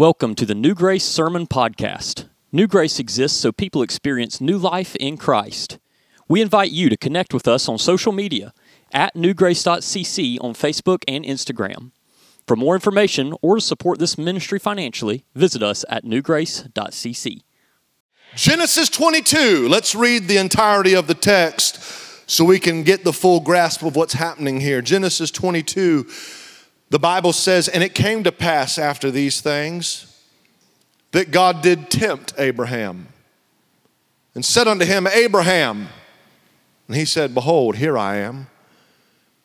Welcome to the New Grace Sermon Podcast. New Grace exists so people experience new life in Christ. We invite you to connect with us on social media at newgrace.cc on Facebook and Instagram. For more information or to support this ministry financially, visit us at newgrace.cc. Genesis 22. Let's read the entirety of the text so we can get the full grasp of what's happening here. Genesis 22 the Bible says, And it came to pass after these things that God did tempt Abraham and said unto him, Abraham. And he said, Behold, here I am.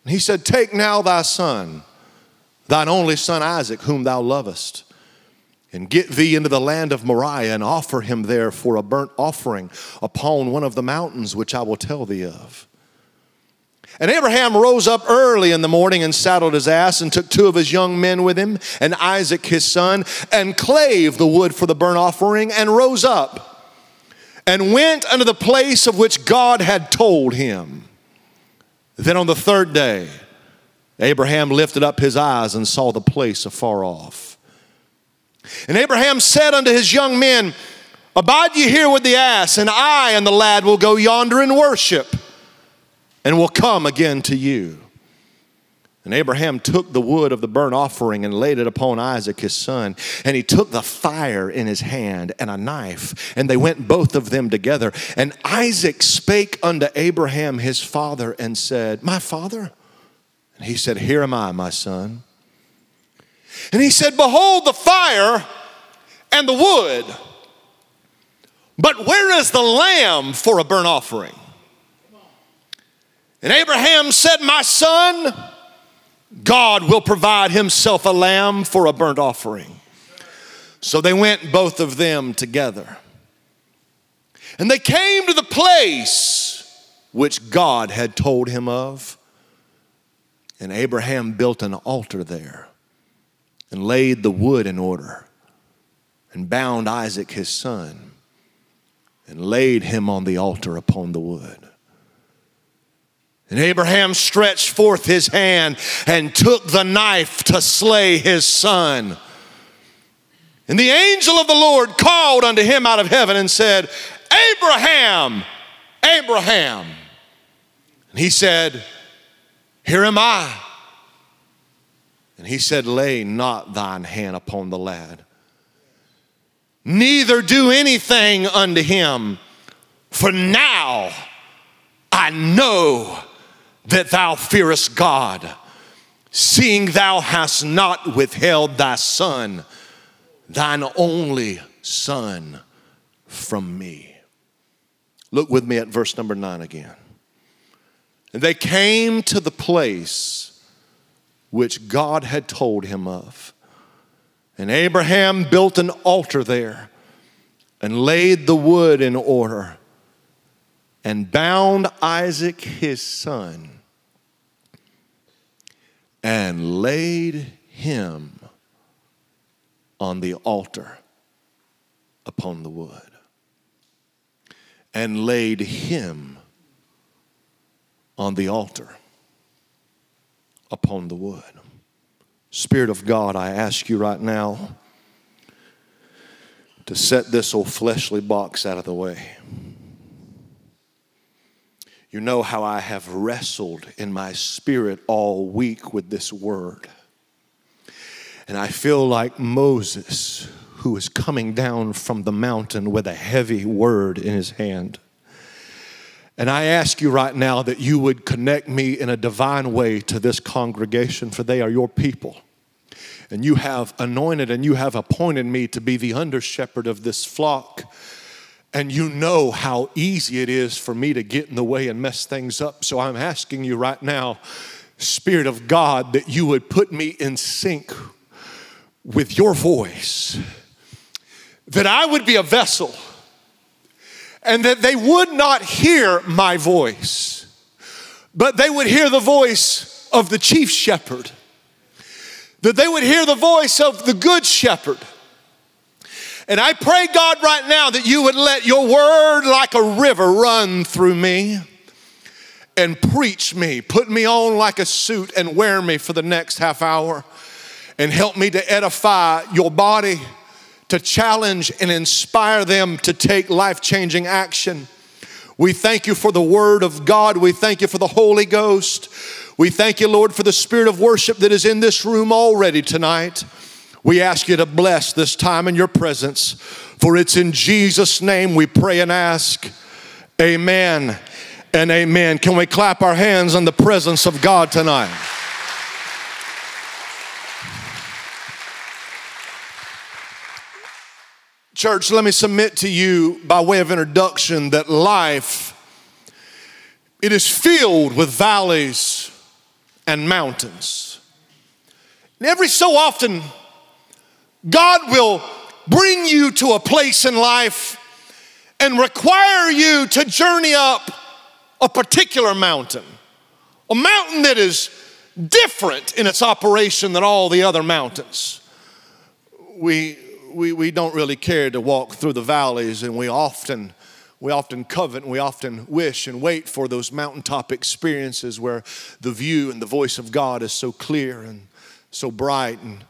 And he said, Take now thy son, thine only son Isaac, whom thou lovest, and get thee into the land of Moriah and offer him there for a burnt offering upon one of the mountains which I will tell thee of. And Abraham rose up early in the morning and saddled his ass and took two of his young men with him and Isaac his son and clave the wood for the burnt offering and rose up and went unto the place of which God had told him. Then on the third day, Abraham lifted up his eyes and saw the place afar off. And Abraham said unto his young men, Abide ye here with the ass, and I and the lad will go yonder and worship and will come again to you. And Abraham took the wood of the burnt offering and laid it upon Isaac his son. And he took the fire in his hand and a knife, and they went both of them together. And Isaac spake unto Abraham his father and said, My father? And he said, Here am I, my son. And he said, Behold the fire and the wood, but where is the lamb for a burnt offering? And Abraham said, My son, God will provide himself a lamb for a burnt offering. So they went, both of them together. And they came to the place which God had told him of. And Abraham built an altar there and laid the wood in order and bound Isaac his son and laid him on the altar upon the wood. And Abraham stretched forth his hand and took the knife to slay his son. And the angel of the Lord called unto him out of heaven and said, Abraham, Abraham. And he said, Here am I. And he said, Lay not thine hand upon the lad, neither do anything unto him, for now I know that thou fearest God, seeing thou hast not withheld thy son, thine only son, from me. Look with me at verse number nine again. And they came to the place which God had told him of. And Abraham built an altar there and laid the wood in order and bound Isaac his son and laid him on the altar upon the wood and laid him on the altar upon the wood. Spirit of God, I ask you right now to set this old fleshly box out of the way. You know how I have wrestled in my spirit all week with this word. And I feel like Moses, who is coming down from the mountain with a heavy word in his hand. And I ask you right now that you would connect me in a divine way to this congregation, for they are your people. And you have anointed and you have appointed me to be the under shepherd of this flock. And you know how easy it is for me to get in the way and mess things up. So I'm asking you right now, Spirit of God, that you would put me in sync with your voice, that I would be a vessel, and that they would not hear my voice, but they would hear the voice of the chief shepherd, that they would hear the voice of the good shepherd and I pray, God, right now that you would let your word like a river run through me and preach me, put me on like a suit and wear me for the next half hour and help me to edify your body, to challenge and inspire them to take life changing action. We thank you for the Word of God. We thank you for the Holy Ghost. We thank you, Lord, for the spirit of worship that is in this room already tonight. We ask you to bless this time in your presence, for it's in Jesus' name we pray and ask. Amen and amen. Can we clap our hands in the presence of God tonight? Church, let me submit to you by way of introduction that life it is filled with valleys and mountains. And every so often God will bring you to a place in life and require you to journey up a particular mountain. A mountain that is different in its operation than all the other mountains. We we, we don't really care to walk through the valleys, and we often we often covet we often wish and wait for those mountaintop experiences where the view and the voice of God is so clear and so bright and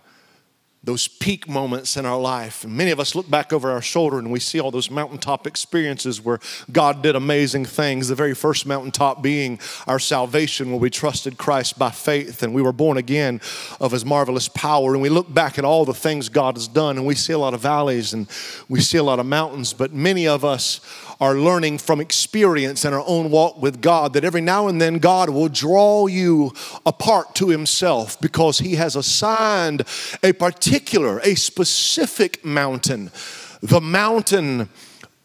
those peak moments in our life. And many of us look back over our shoulder and we see all those mountaintop experiences where God did amazing things. The very first mountaintop being our salvation, where we trusted Christ by faith and we were born again of His marvelous power. And we look back at all the things God has done and we see a lot of valleys and we see a lot of mountains, but many of us are learning from experience in our own walk with God that every now and then God will draw you apart to Himself because He has assigned a particular, a specific mountain, the mountain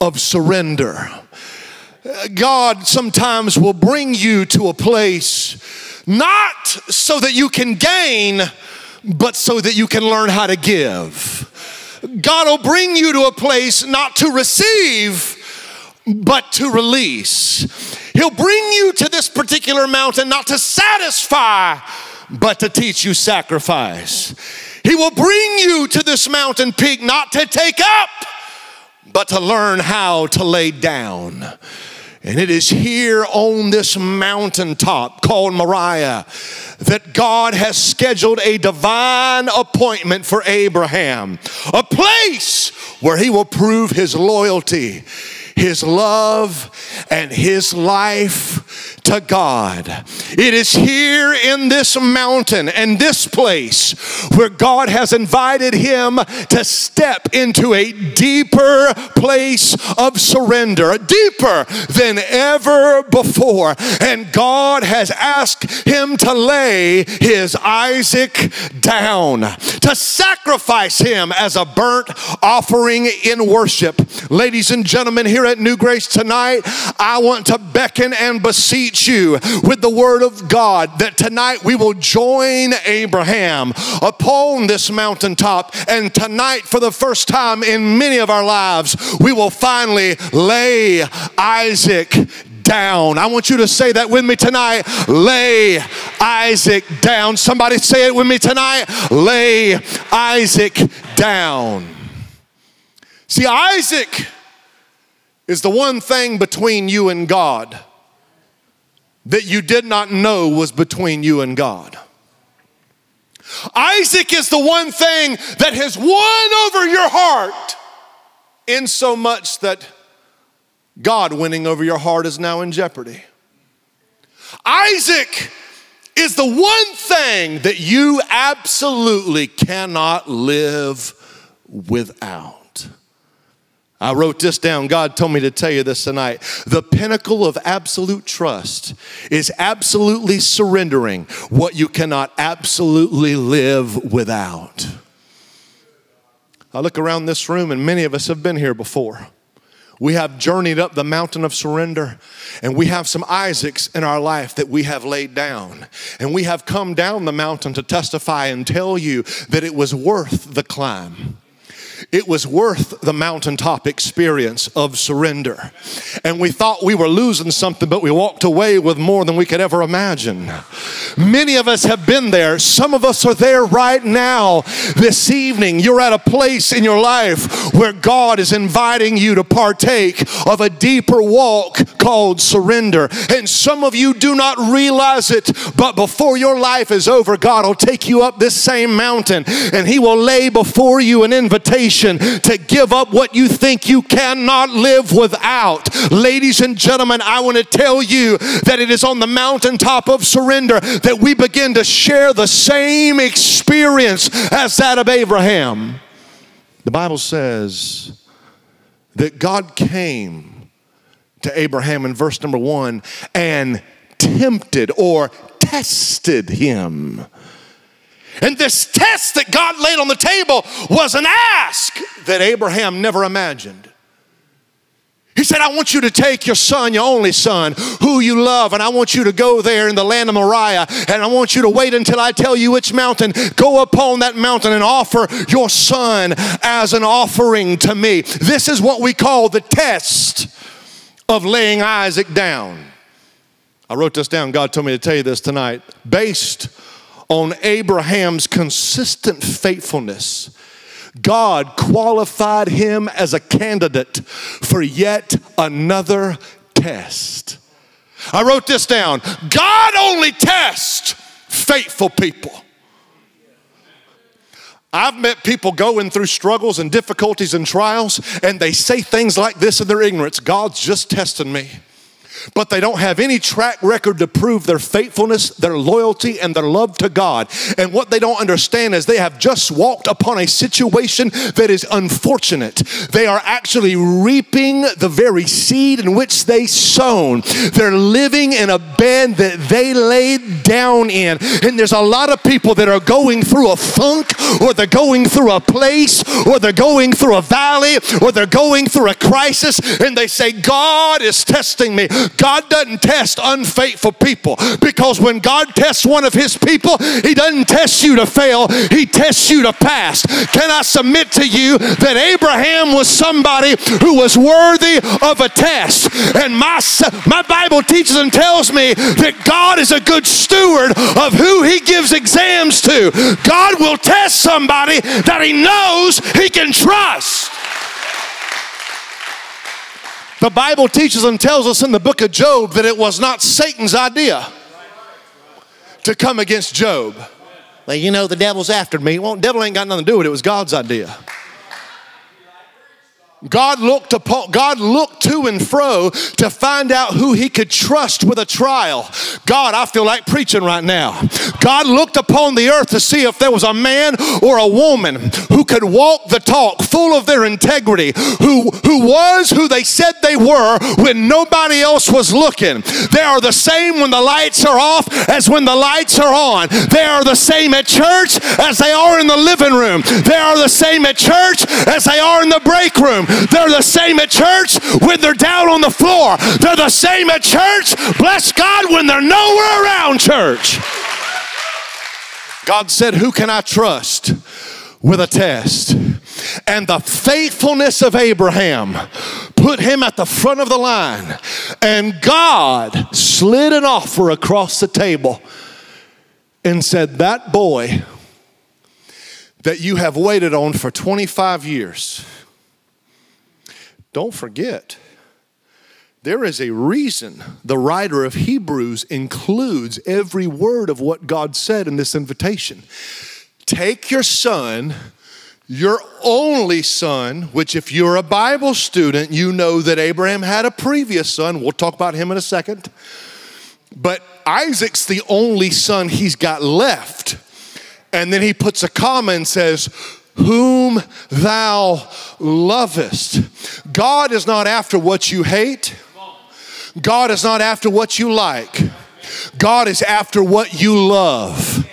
of surrender. God sometimes will bring you to a place not so that you can gain, but so that you can learn how to give. God will bring you to a place not to receive, but to release. He'll bring you to this particular mountain not to satisfy, but to teach you sacrifice. He will bring you to this mountain peak not to take up, but to learn how to lay down. And it is here on this mountaintop called Moriah that God has scheduled a divine appointment for Abraham, a place where he will prove his loyalty his love and his life to God. It is here in this mountain and this place where God has invited him to step into a deeper place of surrender, deeper than ever before. And God has asked him to lay his Isaac down, to sacrifice him as a burnt offering in worship. Ladies and gentlemen, here at New Grace tonight, I want to beckon and beseech you with the word of God that tonight we will join Abraham upon this mountaintop. And tonight, for the first time in many of our lives, we will finally lay Isaac down. I want you to say that with me tonight. Lay Isaac down. Somebody say it with me tonight. Lay Isaac down. See, Isaac is the one thing between you and God that you did not know was between you and God. Isaac is the one thing that has won over your heart in so much that God winning over your heart is now in jeopardy. Isaac is the one thing that you absolutely cannot live without. I wrote this down. God told me to tell you this tonight. The pinnacle of absolute trust is absolutely surrendering what you cannot absolutely live without. I look around this room, and many of us have been here before. We have journeyed up the mountain of surrender, and we have some Isaacs in our life that we have laid down. And we have come down the mountain to testify and tell you that it was worth the climb. It was worth the mountaintop experience of surrender. And we thought we were losing something, but we walked away with more than we could ever imagine. Many of us have been there. Some of us are there right now this evening. You're at a place in your life where God is inviting you to partake of a deeper walk called surrender. And some of you do not realize it, but before your life is over, God will take you up this same mountain and He will lay before you an invitation temptation to give up what you think you cannot live without. Ladies and gentlemen, I want to tell you that it is on the mountaintop of surrender that we begin to share the same experience as that of Abraham. The Bible says that God came to Abraham in verse number one and tempted or tested him. And this test that God laid on the table was an ask that Abraham never imagined. He said, I want you to take your son, your only son, who you love, and I want you to go there in the land of Moriah, and I want you to wait until I tell you which mountain. Go upon that mountain and offer your son as an offering to me. This is what we call the test of laying Isaac down. I wrote this down. God told me to tell you this tonight. Based on Abraham's consistent faithfulness, God qualified him as a candidate for yet another test. I wrote this down God only tests faithful people. I've met people going through struggles and difficulties and trials, and they say things like this in their ignorance God's just testing me but they don't have any track record to prove their faithfulness, their loyalty, and their love to God. And what they don't understand is they have just walked upon a situation that is unfortunate. They are actually reaping the very seed in which they sown. They're living in a bed that they laid down in. And there's a lot of people that are going through a funk, or they're going through a place, or they're going through a valley, or they're going through a crisis, and they say, God is testing me. God doesn't test unfaithful people because when God tests one of his people, he doesn't test you to fail, he tests you to pass. Can I submit to you that Abraham was somebody who was worthy of a test? And my, my Bible teaches and tells me that God is a good steward of who he gives exams to. God will test somebody that he knows he can trust. The Bible teaches and tells us in the book of Job that it was not Satan's idea to come against Job. Well, you know, the devil's after me. Well, the devil ain't got nothing to do with it. It was God's idea. God looked upon, God looked to and fro to find out who he could trust with a trial. God, I feel like preaching right now. God looked upon the earth to see if there was a man or a woman who could walk the talk full of their integrity, who, who was who they said they were when nobody else was looking. They are the same when the lights are off as when the lights are on. They are the same at church as they are in the living room. They are the same at church as they are in the break room. They're the same at church when they're down on the floor. They're the same at church, bless God, when they're nowhere around church. God said, Who can I trust with a test? And the faithfulness of Abraham put him at the front of the line. And God slid an offer across the table and said, That boy that you have waited on for 25 years don't forget, there is a reason the writer of Hebrews includes every word of what God said in this invitation. Take your son, your only son, which, if you're a Bible student, you know that Abraham had a previous son. We'll talk about him in a second. But Isaac's the only son he's got left. And then he puts a comma and says, whom thou lovest. God is not after what you hate. God is not after what you like. God is after what you love.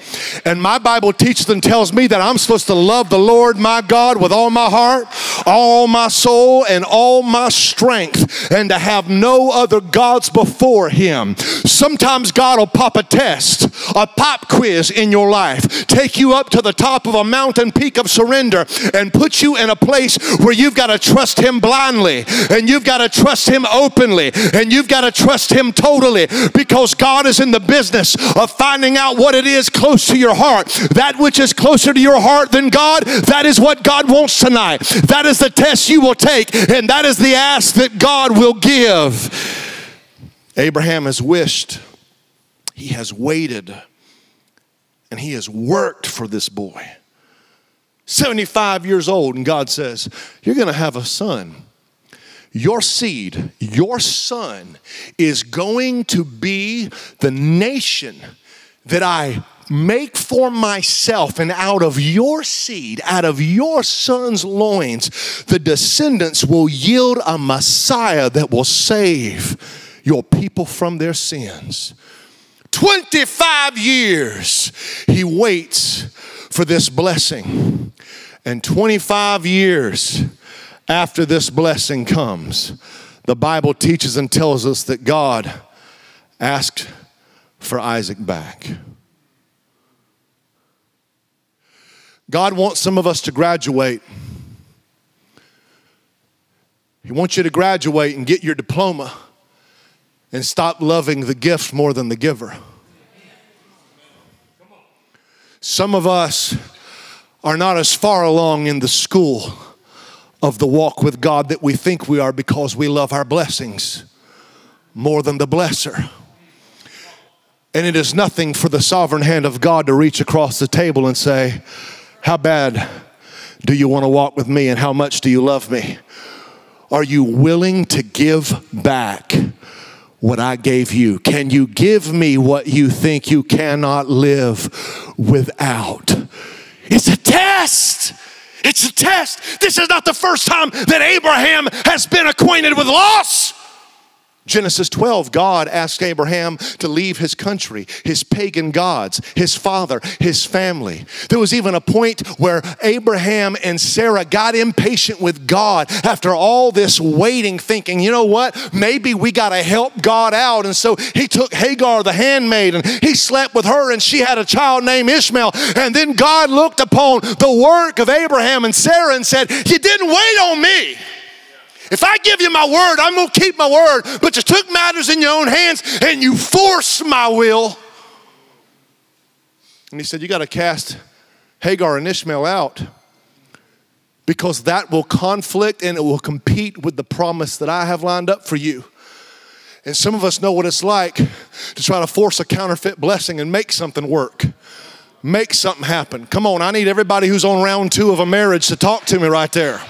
And my Bible teaches and tells me that I'm supposed to love the Lord my God with all my heart, all my soul, and all my strength, and to have no other gods before Him. Sometimes God will pop a test, a pop quiz in your life, take you up to the top of a mountain peak of surrender, and put you in a place where you've got to trust Him blindly, and you've got to trust Him openly, and you've got to trust Him totally because God is in the business of finding out what it is close to your heart. That which is closer to your heart than God, that is what God wants tonight. That is the test you will take, and that is the ask that God will give. Abraham has wished, he has waited, and he has worked for this boy. 75 years old, and God says, You're going to have a son. Your seed, your son, is going to be the nation that I make for myself, and out of your seed, out of your son's loins, the descendants will yield a Messiah that will save your people from their sins. 25 years he waits for this blessing. And 25 years after this blessing comes, the Bible teaches and tells us that God asked for Isaac back. God wants some of us to graduate. He wants you to graduate and get your diploma and stop loving the gift more than the giver. Some of us are not as far along in the school of the walk with God that we think we are because we love our blessings more than the blesser. And it is nothing for the sovereign hand of God to reach across the table and say, how bad do you want to walk with me and how much do you love me? Are you willing to give back what I gave you? Can you give me what you think you cannot live without? It's a test. It's a test. This is not the first time that Abraham has been acquainted with loss. Genesis 12, God asked Abraham to leave his country, his pagan gods, his father, his family. There was even a point where Abraham and Sarah got impatient with God after all this waiting, thinking, you know what? Maybe we got to help God out. And so he took Hagar, the handmaid, and he slept with her, and she had a child named Ishmael. And then God looked upon the work of Abraham and Sarah and said, You didn't wait on me. If I give you my word, I'm going to keep my word. But you took matters in your own hands and you forced my will. And he said, You got to cast Hagar and Ishmael out because that will conflict and it will compete with the promise that I have lined up for you. And some of us know what it's like to try to force a counterfeit blessing and make something work. Make something happen. Come on, I need everybody who's on round two of a marriage to talk to me right there.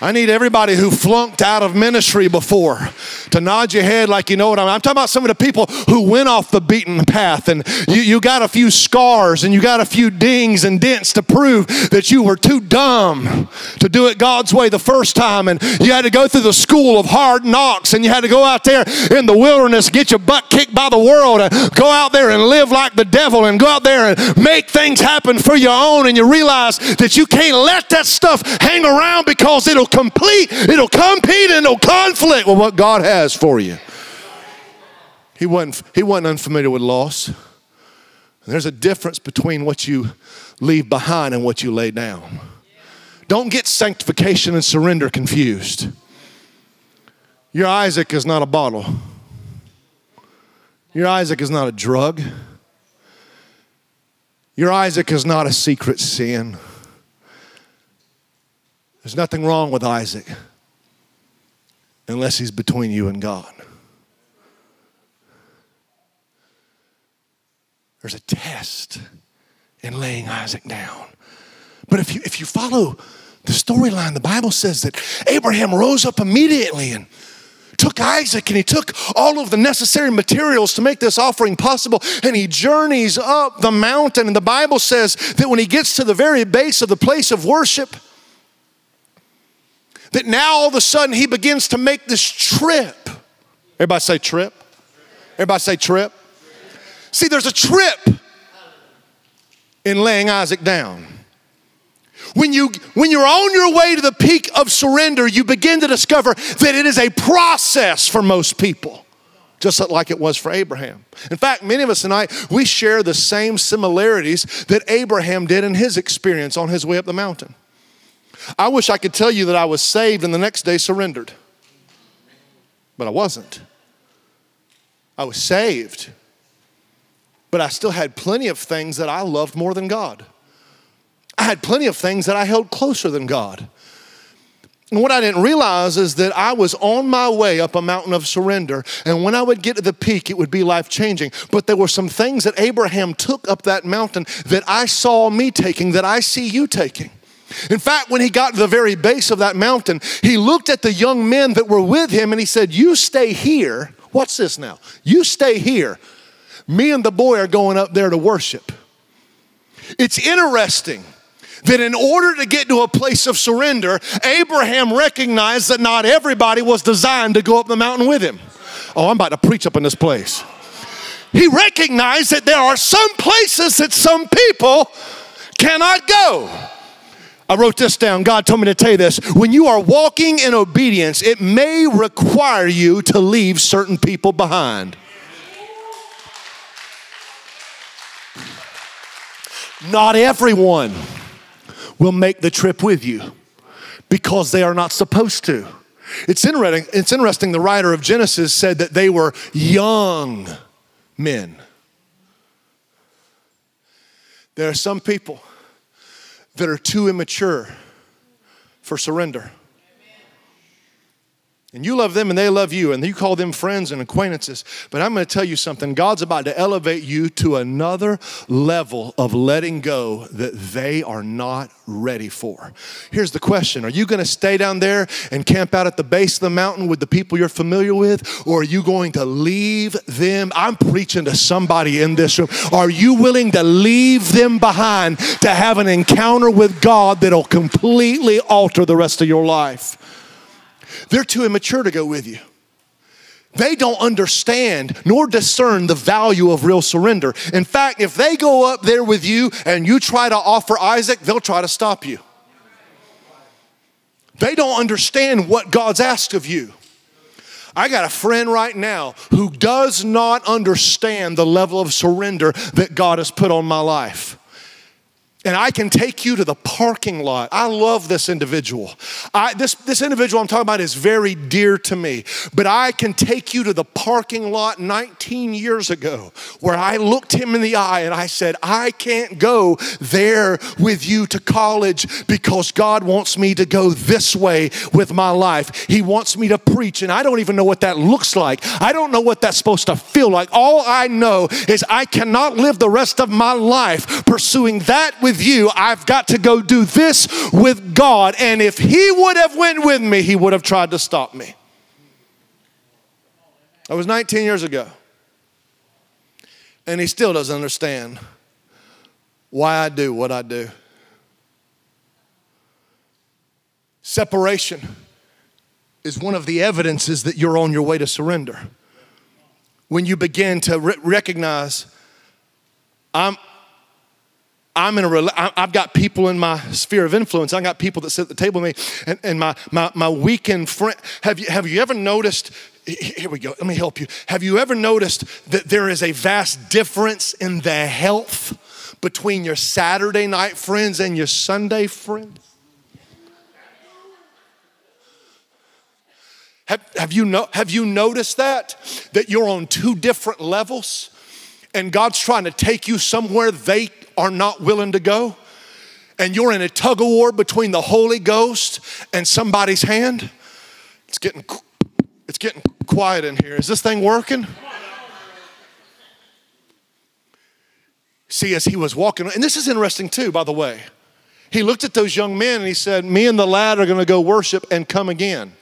I need everybody who flunked out of ministry before to nod your head like you know what I'm. I'm talking about some of the people who went off the beaten path and you, you got a few scars and you got a few dings and dents to prove that you were too dumb to do it God's way the first time and you had to go through the school of hard knocks and you had to go out there in the wilderness, get your butt kicked by the world and go out there and live like the devil and go out there and make things happen for your own and you realize that you can't let that stuff hang around because it'll complete, it'll compete and it'll conflict with what God has for you. He wasn't, he wasn't unfamiliar with loss. There's a difference between what you leave behind and what you lay down. Don't get sanctification and surrender confused. Your Isaac is not a bottle. Your Isaac is not a drug. Your Isaac is not a secret sin. There's nothing wrong with Isaac unless he's between you and God. There's a test in laying Isaac down. But if you, if you follow the storyline, the Bible says that Abraham rose up immediately and took Isaac and he took all of the necessary materials to make this offering possible and he journeys up the mountain. And the Bible says that when he gets to the very base of the place of worship, that now all of a sudden he begins to make this trip. Everybody say trip. Everybody say trip. See, there's a trip in laying Isaac down. When, you, when you're on your way to the peak of surrender, you begin to discover that it is a process for most people, just like it was for Abraham. In fact, many of us tonight, we share the same similarities that Abraham did in his experience on his way up the mountain. I wish I could tell you that I was saved and the next day surrendered, but I wasn't. I was saved, but I still had plenty of things that I loved more than God. I had plenty of things that I held closer than God. And what I didn't realize is that I was on my way up a mountain of surrender. And when I would get to the peak, it would be life changing. But there were some things that Abraham took up that mountain that I saw me taking, that I see you taking. In fact, when he got to the very base of that mountain, he looked at the young men that were with him and he said, You stay here. What's this now? You stay here. Me and the boy are going up there to worship. It's interesting that in order to get to a place of surrender, Abraham recognized that not everybody was designed to go up the mountain with him. Oh, I'm about to preach up in this place. He recognized that there are some places that some people cannot go. I wrote this down. God told me to tell you this. When you are walking in obedience, it may require you to leave certain people behind. Not everyone will make the trip with you because they are not supposed to. It's interesting, it's interesting the writer of Genesis said that they were young men. There are some people that are too immature for surrender. And you love them and they love you, and you call them friends and acquaintances. But I'm going to tell you something God's about to elevate you to another level of letting go that they are not ready for. Here's the question Are you going to stay down there and camp out at the base of the mountain with the people you're familiar with, or are you going to leave them? I'm preaching to somebody in this room. Are you willing to leave them behind to have an encounter with God that'll completely alter the rest of your life? They're too immature to go with you. They don't understand nor discern the value of real surrender. In fact, if they go up there with you and you try to offer Isaac, they'll try to stop you. They don't understand what God's asked of you. I got a friend right now who does not understand the level of surrender that God has put on my life and I can take you to the parking lot. I love this individual. I, this, this individual I'm talking about is very dear to me, but I can take you to the parking lot 19 years ago where I looked him in the eye and I said, I can't go there with you to college because God wants me to go this way with my life. He wants me to preach, and I don't even know what that looks like. I don't know what that's supposed to feel like. All I know is I cannot live the rest of my life pursuing that with you. I've got to go do this with God. And if he would have went with me, he would have tried to stop me. That was 19 years ago. And he still doesn't understand why I do what I do. Separation is one of the evidences that you're on your way to surrender. When you begin to re- recognize, I'm, I'm in a, I've got people in my sphere of influence. I've got people that sit at the table with me, and, and my, my, my weekend friend. Have you, have you ever noticed? Here we go. Let me help you. Have you ever noticed that there is a vast difference in the health between your Saturday night friends and your Sunday friends? Have, have, you no, have you noticed that? That you're on two different levels and God's trying to take you somewhere they are not willing to go, and you're in a tug of war between the Holy Ghost and somebody's hand, it's getting it's getting quiet in here. Is this thing working? See, as he was walking, and this is interesting too, by the way. He looked at those young men and he said, Me and the lad are going to go worship and come again.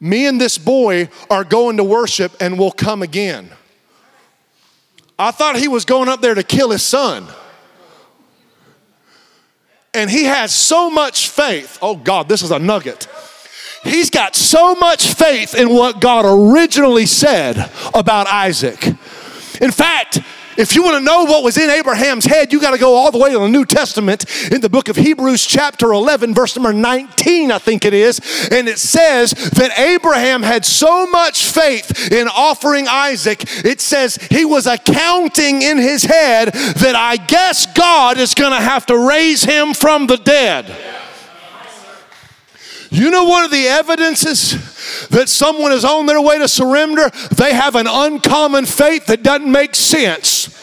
Me and this boy are going to worship and we'll come again. I thought he was going up there to kill his son. And he has so much faith. Oh God, this is a nugget. He's got so much faith in what God originally said about Isaac. In fact, if you want to know what was in Abraham's head, you got to go all the way to the New Testament in the book of Hebrews, chapter 11, verse number 19, I think it is. And it says that Abraham had so much faith in offering Isaac, it says he was accounting in his head that I guess God is going to have to raise him from the dead. You know, one of the evidences that someone is on their way to surrender, they have an uncommon faith that doesn't make sense.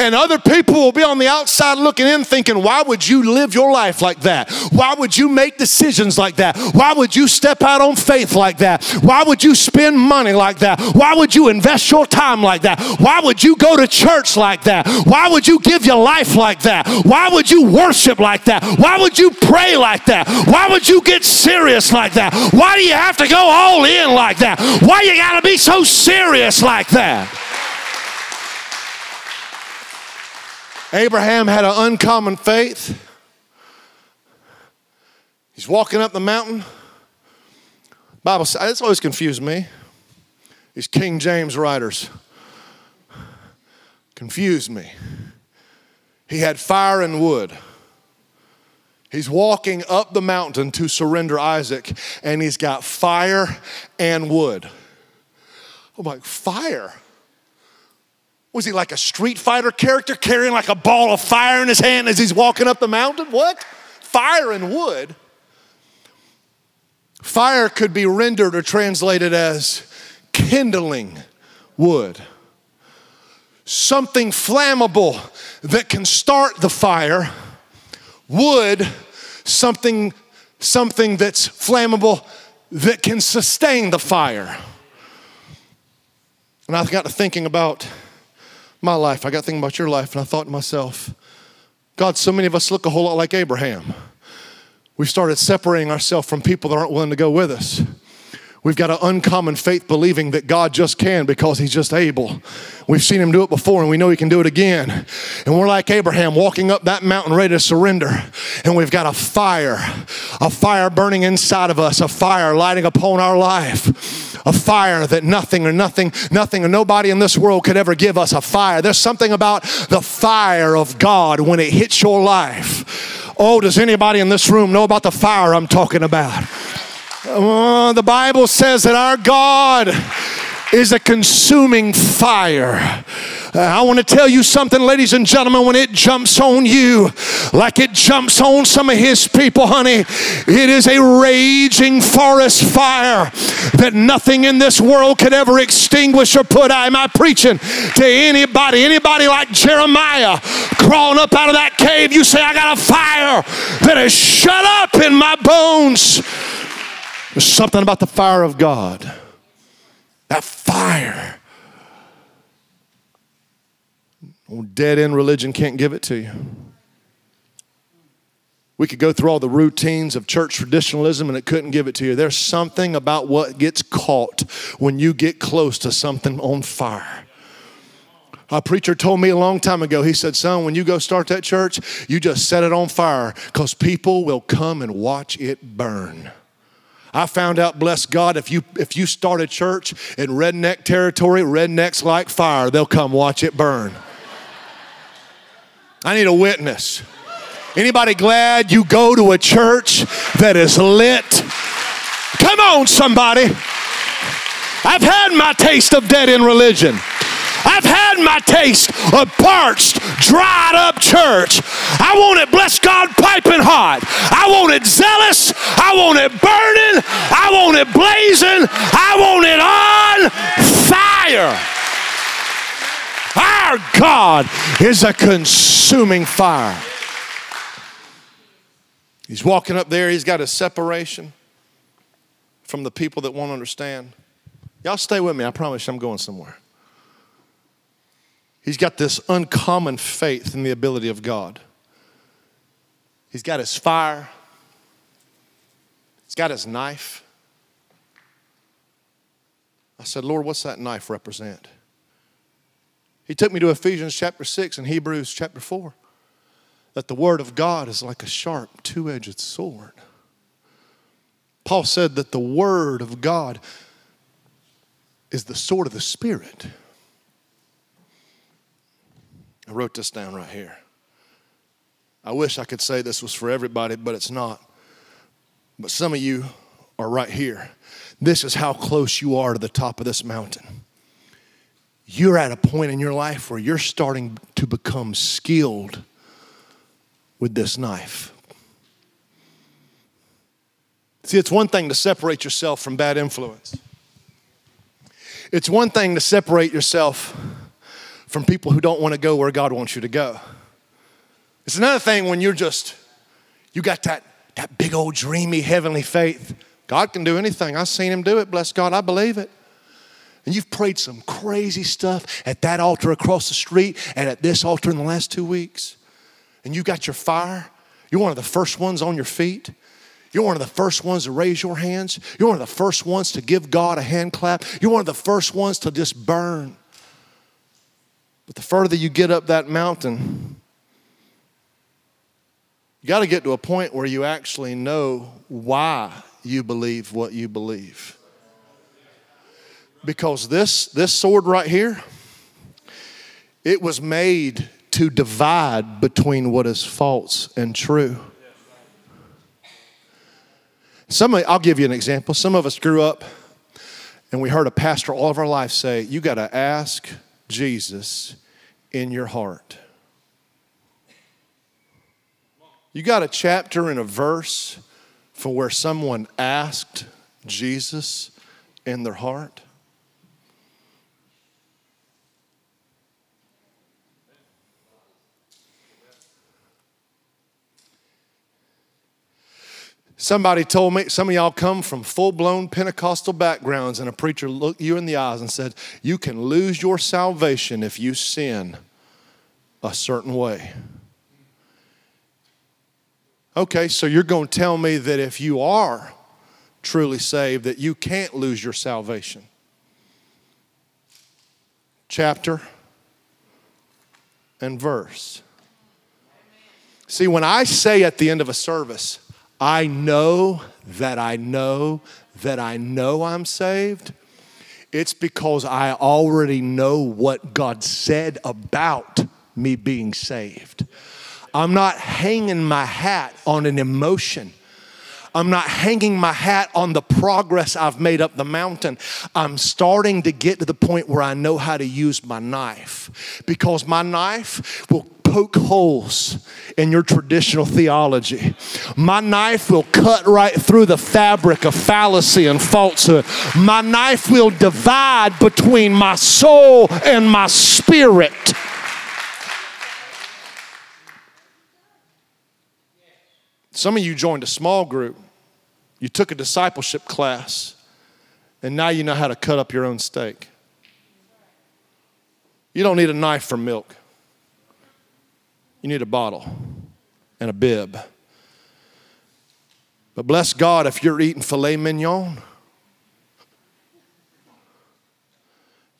And other people will be on the outside looking in thinking, why would you live your life like that? Why would you make decisions like that? Why would you step out on faith like that? Why would you spend money like that? Why would you invest your time like that? Why would you go to church like that? Why would you give your life like that? Why would you worship like that? Why would you pray like that? Why would you get serious like that? Why do you have to go all in like that? Why you got to be so serious like that? Abraham had an uncommon faith. He's walking up the mountain. Bible says, that's always confused me. These King James writers confused me. He had fire and wood. He's walking up the mountain to surrender Isaac, and he's got fire and wood. I'm like, fire? Was he like a street fighter character carrying like a ball of fire in his hand as he's walking up the mountain? What? Fire and wood? Fire could be rendered or translated as kindling wood. Something flammable that can start the fire. Wood, something, something that's flammable that can sustain the fire. And I got to thinking about my life. I got thinking about your life, and I thought to myself, God, so many of us look a whole lot like Abraham. We've started separating ourselves from people that aren't willing to go with us. We've got an uncommon faith believing that God just can because He's just able. We've seen Him do it before and we know He can do it again. And we're like Abraham walking up that mountain ready to surrender. And we've got a fire, a fire burning inside of us, a fire lighting upon our life a fire that nothing or nothing, nothing or nobody in this world could ever give us a fire. There's something about the fire of God when it hits your life. Oh, does anybody in this room know about the fire I'm talking about? Uh, the Bible says that our God is a consuming fire. Uh, I want to tell you something, ladies and gentlemen, when it jumps on you like it jumps on some of his people, honey, it is a raging forest fire that nothing in this world could ever extinguish or put out. Am I preaching to anybody? Anybody like Jeremiah crawling up out of that cave? You say, I got a fire that is shut up in my bones. There's something about the fire of God. That fire dead end religion can't give it to you. We could go through all the routines of church traditionalism and it couldn't give it to you. There's something about what gets caught when you get close to something on fire. A preacher told me a long time ago, he said, Son, when you go start that church, you just set it on fire because people will come and watch it burn. I found out, bless God, if you if you start a church in redneck territory, rednecks like fire, they'll come watch it burn. I need a witness. Anybody glad you go to a church that is lit? Come on, somebody. I've had my taste of dead in religion. I've had my taste of parched, dried up church. I want it, bless God, piping hot. I want it zealous. I want it burning. I want it blazing. I want it on fire. Our God is a consuming fire. He's walking up there, he's got a separation from the people that won't understand. Y'all stay with me, I promise I'm going somewhere. He's got this uncommon faith in the ability of God. He's got his fire, he's got his knife. I said, Lord, what's that knife represent? He took me to Ephesians chapter 6 and Hebrews chapter 4 that the Word of God is like a sharp, two edged sword. Paul said that the Word of God is the sword of the Spirit. I wrote this down right here. I wish I could say this was for everybody, but it's not. But some of you are right here. This is how close you are to the top of this mountain you're at a point in your life where you're starting to become skilled with this knife. See, it's one thing to separate yourself from bad influence. It's one thing to separate yourself from people who don't want to go where God wants you to go. It's another thing when you're just, you got that, that big old dreamy heavenly faith. God can do anything. I've seen him do it. Bless God, I believe it. And you've prayed some crazy stuff at that altar across the street and at this altar in the last two weeks. And you got your fire. You're one of the first ones on your feet. You're one of the first ones to raise your hands. You're one of the first ones to give God a hand clap. You're one of the first ones to just burn. But the further you get up that mountain, you got to get to a point where you actually know why you believe what you believe. Because this, this sword right here, it was made to divide between what is false and true. Some, of, I'll give you an example. Some of us grew up and we heard a pastor all of our life say, You got to ask Jesus in your heart. You got a chapter and a verse for where someone asked Jesus in their heart? Somebody told me, some of y'all come from full blown Pentecostal backgrounds, and a preacher looked you in the eyes and said, You can lose your salvation if you sin a certain way. Okay, so you're going to tell me that if you are truly saved, that you can't lose your salvation. Chapter and verse. See, when I say at the end of a service, I know that I know that I know I'm saved, it's because I already know what God said about me being saved. I'm not hanging my hat on an emotion. I'm not hanging my hat on the progress I've made up the mountain. I'm starting to get to the point where I know how to use my knife because my knife will poke holes in your traditional theology. My knife will cut right through the fabric of fallacy and falsehood. My knife will divide between my soul and my spirit. Some of you joined a small group, you took a discipleship class, and now you know how to cut up your own steak. You don't need a knife for milk. You need a bottle and a bib. But bless God if you're eating filet mignon,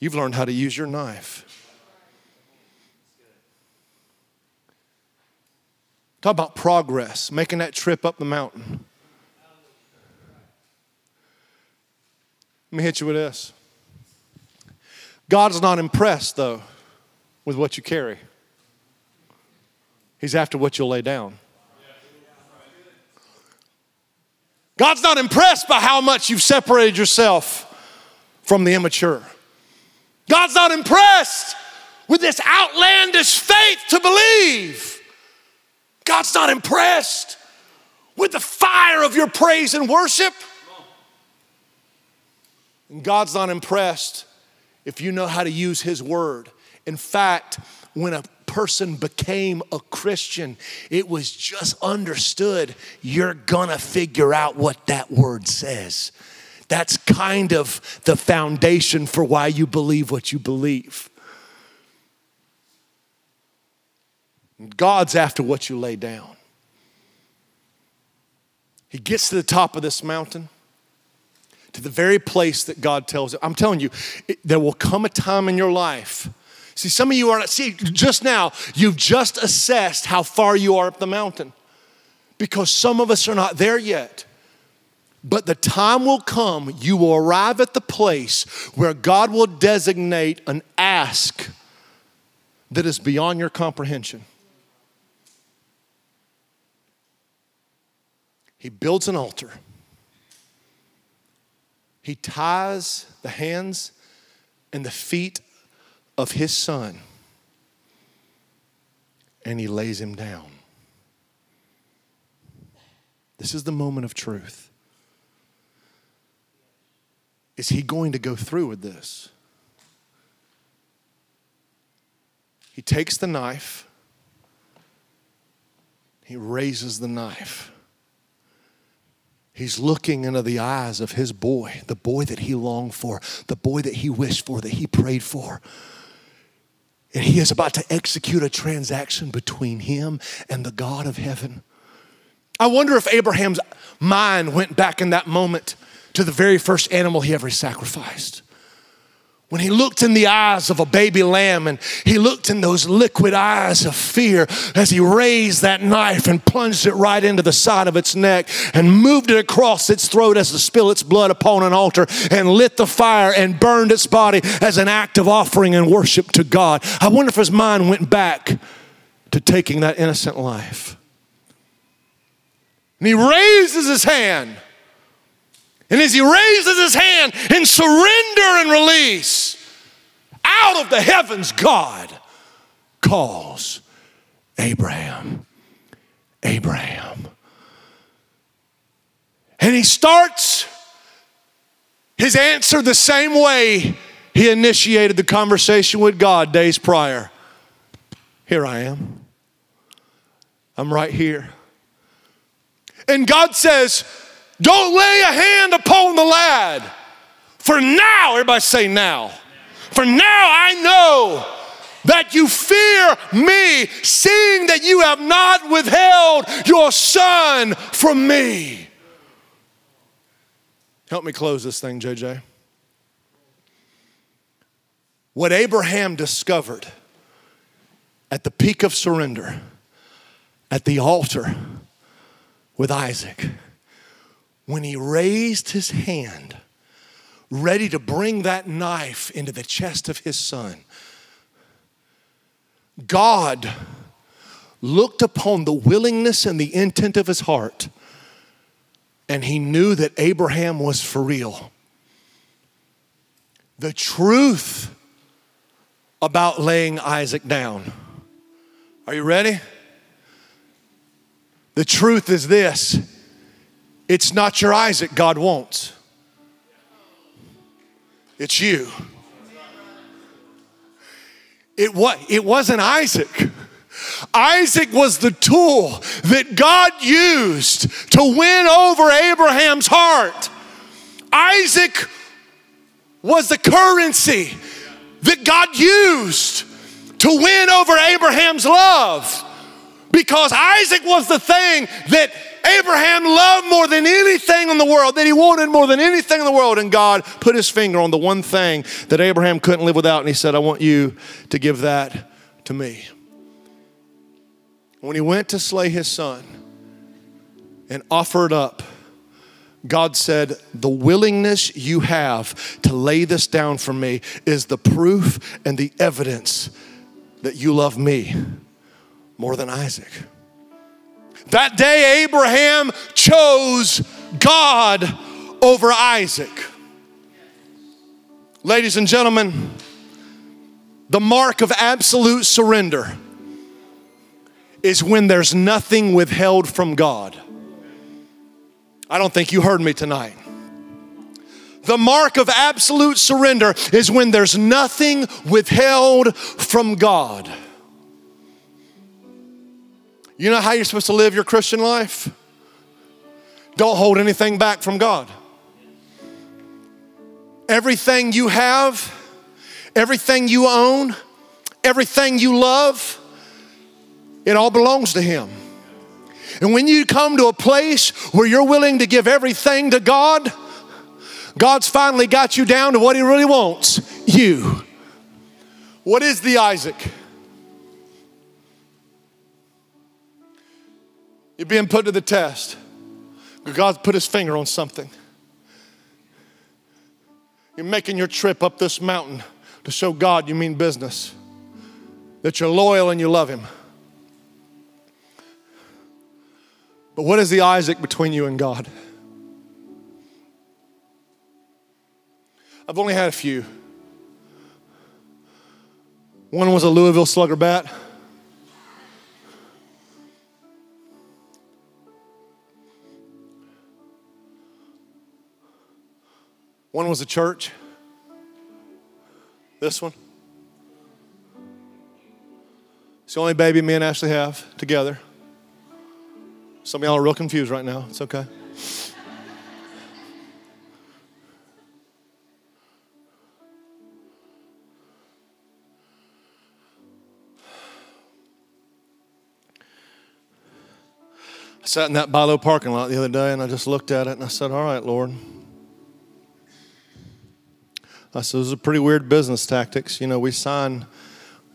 you've learned how to use your knife. Talk about progress, making that trip up the mountain. Let me hit you with this. God's not impressed, though, with what you carry. He's after what you'll lay down. God's not impressed by how much you've separated yourself from the immature. God's not impressed with this outlandish faith to believe. God's not impressed with the fire of your praise and worship. And God's not impressed if you know how to use His word. In fact, when a person became a Christian, it was just understood you're gonna figure out what that word says. That's kind of the foundation for why you believe what you believe. God's after what you lay down. He gets to the top of this mountain, to the very place that God tells him. I'm telling you, it, there will come a time in your life See, some of you are not, see, just now, you've just assessed how far you are up the mountain because some of us are not there yet. But the time will come, you will arrive at the place where God will designate an ask that is beyond your comprehension. He builds an altar. He ties the hands and the feet of his son and he lays him down. This is the moment of truth. Is he going to go through with this? He takes the knife, he raises the knife. He's looking into the eyes of his boy, the boy that he longed for, the boy that he wished for, that he prayed for. And he is about to execute a transaction between him and the God of heaven. I wonder if Abraham's mind went back in that moment to the very first animal he ever sacrificed. When he looked in the eyes of a baby lamb and he looked in those liquid eyes of fear as he raised that knife and plunged it right into the side of its neck and moved it across its throat as to spill its blood upon an altar and lit the fire and burned its body as an act of offering and worship to God. I wonder if his mind went back to taking that innocent life. And he raises his hand and as he raises his hand in surrender and release, out of the heavens, God calls Abraham. Abraham. And he starts his answer the same way he initiated the conversation with God days prior. Here I am. I'm right here. And God says, don't lay a hand upon the lad. For now, everybody say now. For now I know that you fear me, seeing that you have not withheld your son from me. Help me close this thing, JJ. What Abraham discovered at the peak of surrender, at the altar with Isaac when he raised his hand, ready to bring that knife into the chest of his son, God looked upon the willingness and the intent of his heart, and he knew that Abraham was for real. The truth about laying Isaac down. Are you ready? The truth is this it's not your Isaac God wants, it's you. It, was, it wasn't Isaac. Isaac was the tool that God used to win over Abraham's heart. Isaac was the currency that God used to win over Abraham's love because Isaac was the thing that Abraham loved more than anything in the world, that he wanted more than anything in the world. And God put his finger on the one thing that Abraham couldn't live without. And he said, I want you to give that to me. When he went to slay his son and offered up, God said, The willingness you have to lay this down for me is the proof and the evidence that you love me more than Isaac. That day, Abraham chose God over Isaac. Ladies and gentlemen, the mark of absolute surrender is when there's nothing withheld from God. I don't think you heard me tonight. The mark of absolute surrender is when there's nothing withheld from God. You know how you're supposed to live your Christian life? Don't hold anything back from God. Everything you have, everything you own, everything you love, it all belongs to Him. And when you come to a place where you're willing to give everything to God, God's finally got you down to what He really wants you. What is the Isaac? You're being put to the test. God's put his finger on something. You're making your trip up this mountain to show God you mean business, that you're loyal and you love him. But what is the Isaac between you and God? I've only had a few. One was a Louisville slugger bat. One was a church. This one. It's the only baby me and Ashley have together. Some of y'all are real confused right now. It's okay. I sat in that BI-LO parking lot the other day and I just looked at it and I said, All right, Lord. I said, Those are pretty weird business tactics. You know, we sign,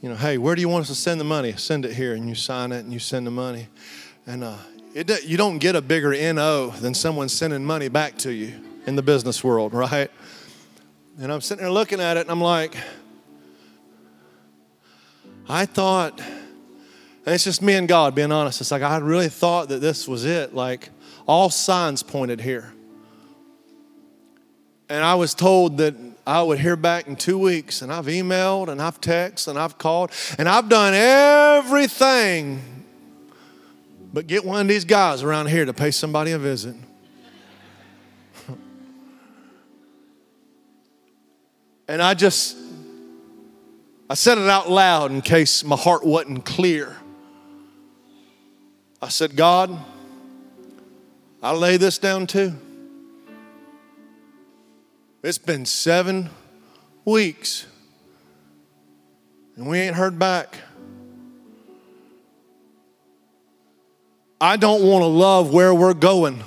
you know, hey, where do you want us to send the money? Send it here. And you sign it and you send the money. And uh, it, you don't get a bigger NO than someone sending money back to you in the business world, right? And I'm sitting there looking at it and I'm like, I thought, and it's just me and God being honest. It's like I really thought that this was it. Like all signs pointed here. And I was told that I would hear back in two weeks, and I've emailed and I've texted and I've called and I've done everything but get one of these guys around here to pay somebody a visit. and I just, I said it out loud in case my heart wasn't clear. I said, God, I lay this down too. It's been seven weeks and we ain't heard back. I don't want to love where we're going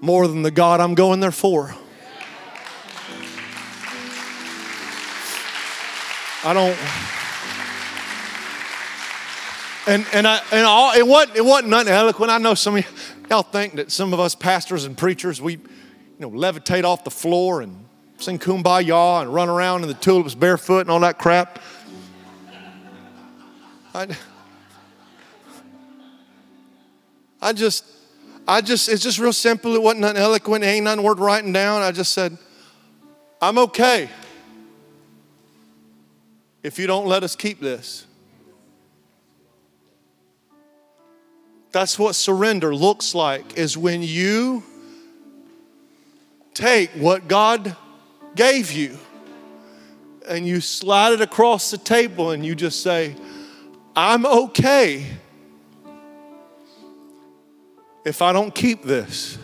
more than the God I'm going there for. I don't. And and I and all it wasn't it wasn't nothing eloquent. I know some of y'all think that some of us pastors and preachers we, you know, levitate off the floor and sing kumbaya and run around in the tulips barefoot and all that crap. I, I just, I just, it's just real simple. It wasn't nothing eloquent. It ain't nothing worth writing down. I just said, I'm okay if you don't let us keep this. That's what surrender looks like, is when you take what God gave you and you slide it across the table and you just say, I'm okay if I don't keep this.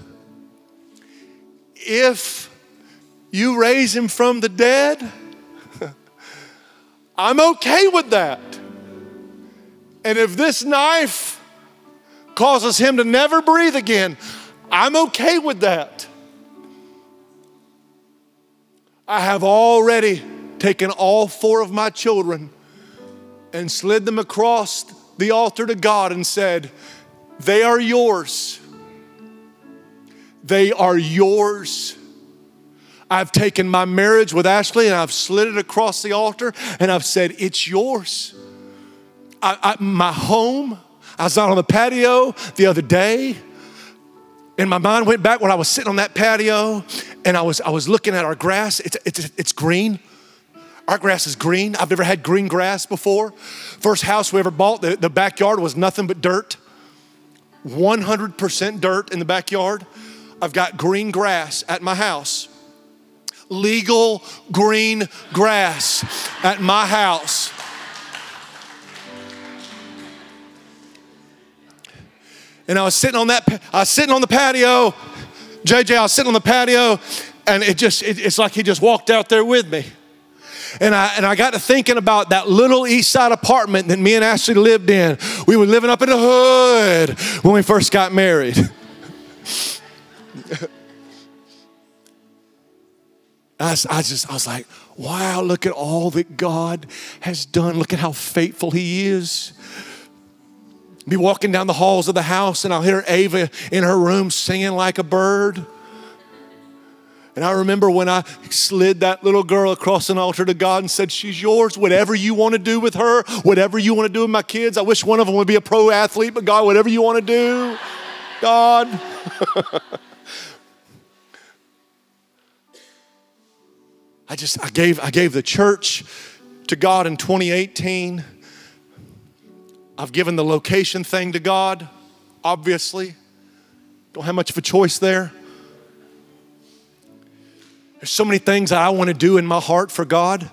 If you raise him from the dead, I'm okay with that. And if this knife causes him to never breathe again, I'm okay with that. I have already taken all four of my children and slid them across the altar to God and said, they are yours. They are yours. I've taken my marriage with Ashley and I've slid it across the altar and I've said, It's yours. I, I, my home, I was out on the patio the other day and my mind went back when I was sitting on that patio and I was, I was looking at our grass. It's, it's, it's green. Our grass is green. I've never had green grass before. First house we ever bought, the, the backyard was nothing but dirt. 100% dirt in the backyard. I've got green grass at my house. Legal green grass at my house. And I was sitting on that, I was sitting on the patio. JJ, I was sitting on the patio, and it just, it, it's like he just walked out there with me. And I, and I got to thinking about that little east side apartment that me and Ashley lived in. We were living up in the hood when we first got married. I, I just, I was like, wow, look at all that God has done. Look at how faithful He is. Be walking down the halls of the house, and I'll hear Ava in her room singing like a bird. And I remember when I slid that little girl across an altar to God and said, She's yours, whatever you want to do with her, whatever you want to do with my kids. I wish one of them would be a pro athlete, but God, whatever you want to do, God. I just, I gave, I gave the church to God in 2018. I've given the location thing to God, obviously. Don't have much of a choice there. There's so many things that I want to do in my heart for God.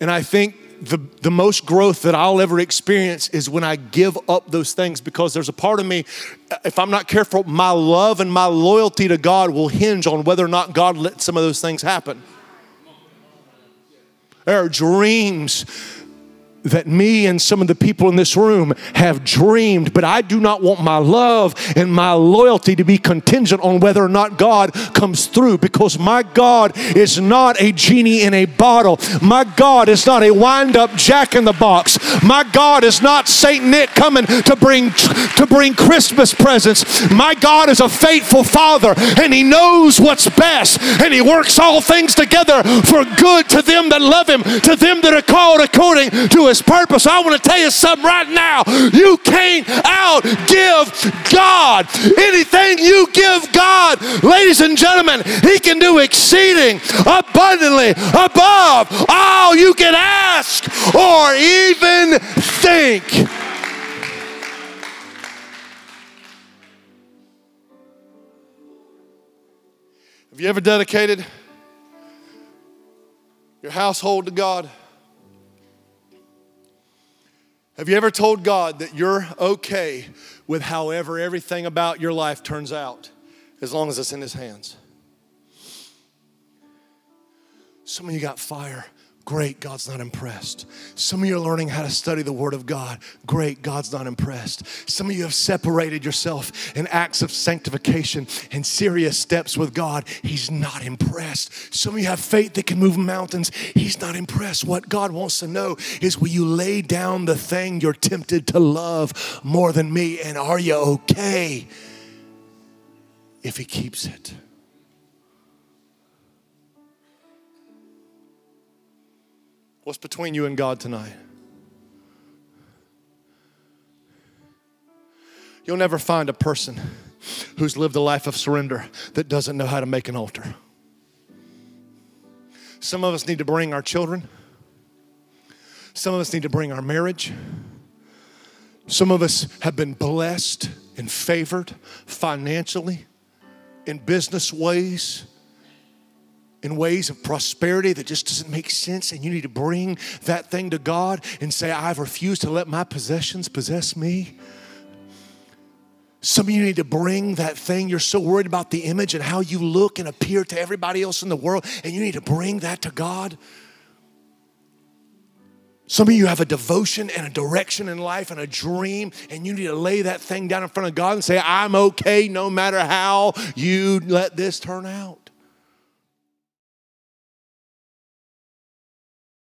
And I think the, the most growth that I'll ever experience is when I give up those things because there's a part of me, if I'm not careful, my love and my loyalty to God will hinge on whether or not God let some of those things happen. There are dreams that me and some of the people in this room have dreamed, but I do not want my love and my loyalty to be contingent on whether or not God comes through because my God is not a genie in a bottle. My God is not a wind up jack in the box. My God is not Saint Nick coming to bring to bring Christmas presents. My God is a faithful father and he knows what's best and he works all things together for good to them that love him, to them that are called according to his purpose. I want to tell you something right now. You can't outgive God. Anything you give God, ladies and gentlemen, He can do exceeding abundantly above all you can ask or even think. Have you ever dedicated your household to God? Have you ever told God that you're okay with however everything about your life turns out as long as it's in His hands? Some of you got fire Great, God's not impressed. Some of you are learning how to study the Word of God. Great, God's not impressed. Some of you have separated yourself in acts of sanctification and serious steps with God. He's not impressed. Some of you have faith that can move mountains. He's not impressed. What God wants to know is will you lay down the thing you're tempted to love more than me? And are you okay if He keeps it? What's between you and God tonight? You'll never find a person who's lived a life of surrender that doesn't know how to make an altar. Some of us need to bring our children. Some of us need to bring our marriage. Some of us have been blessed and favored financially in business ways in ways of prosperity that just doesn't make sense, and you need to bring that thing to God and say, I've refused to let my possessions possess me. Some of you need to bring that thing. You're so worried about the image and how you look and appear to everybody else in the world, and you need to bring that to God. Some of you have a devotion and a direction in life and a dream, and you need to lay that thing down in front of God and say, I'm okay no matter how you let this turn out.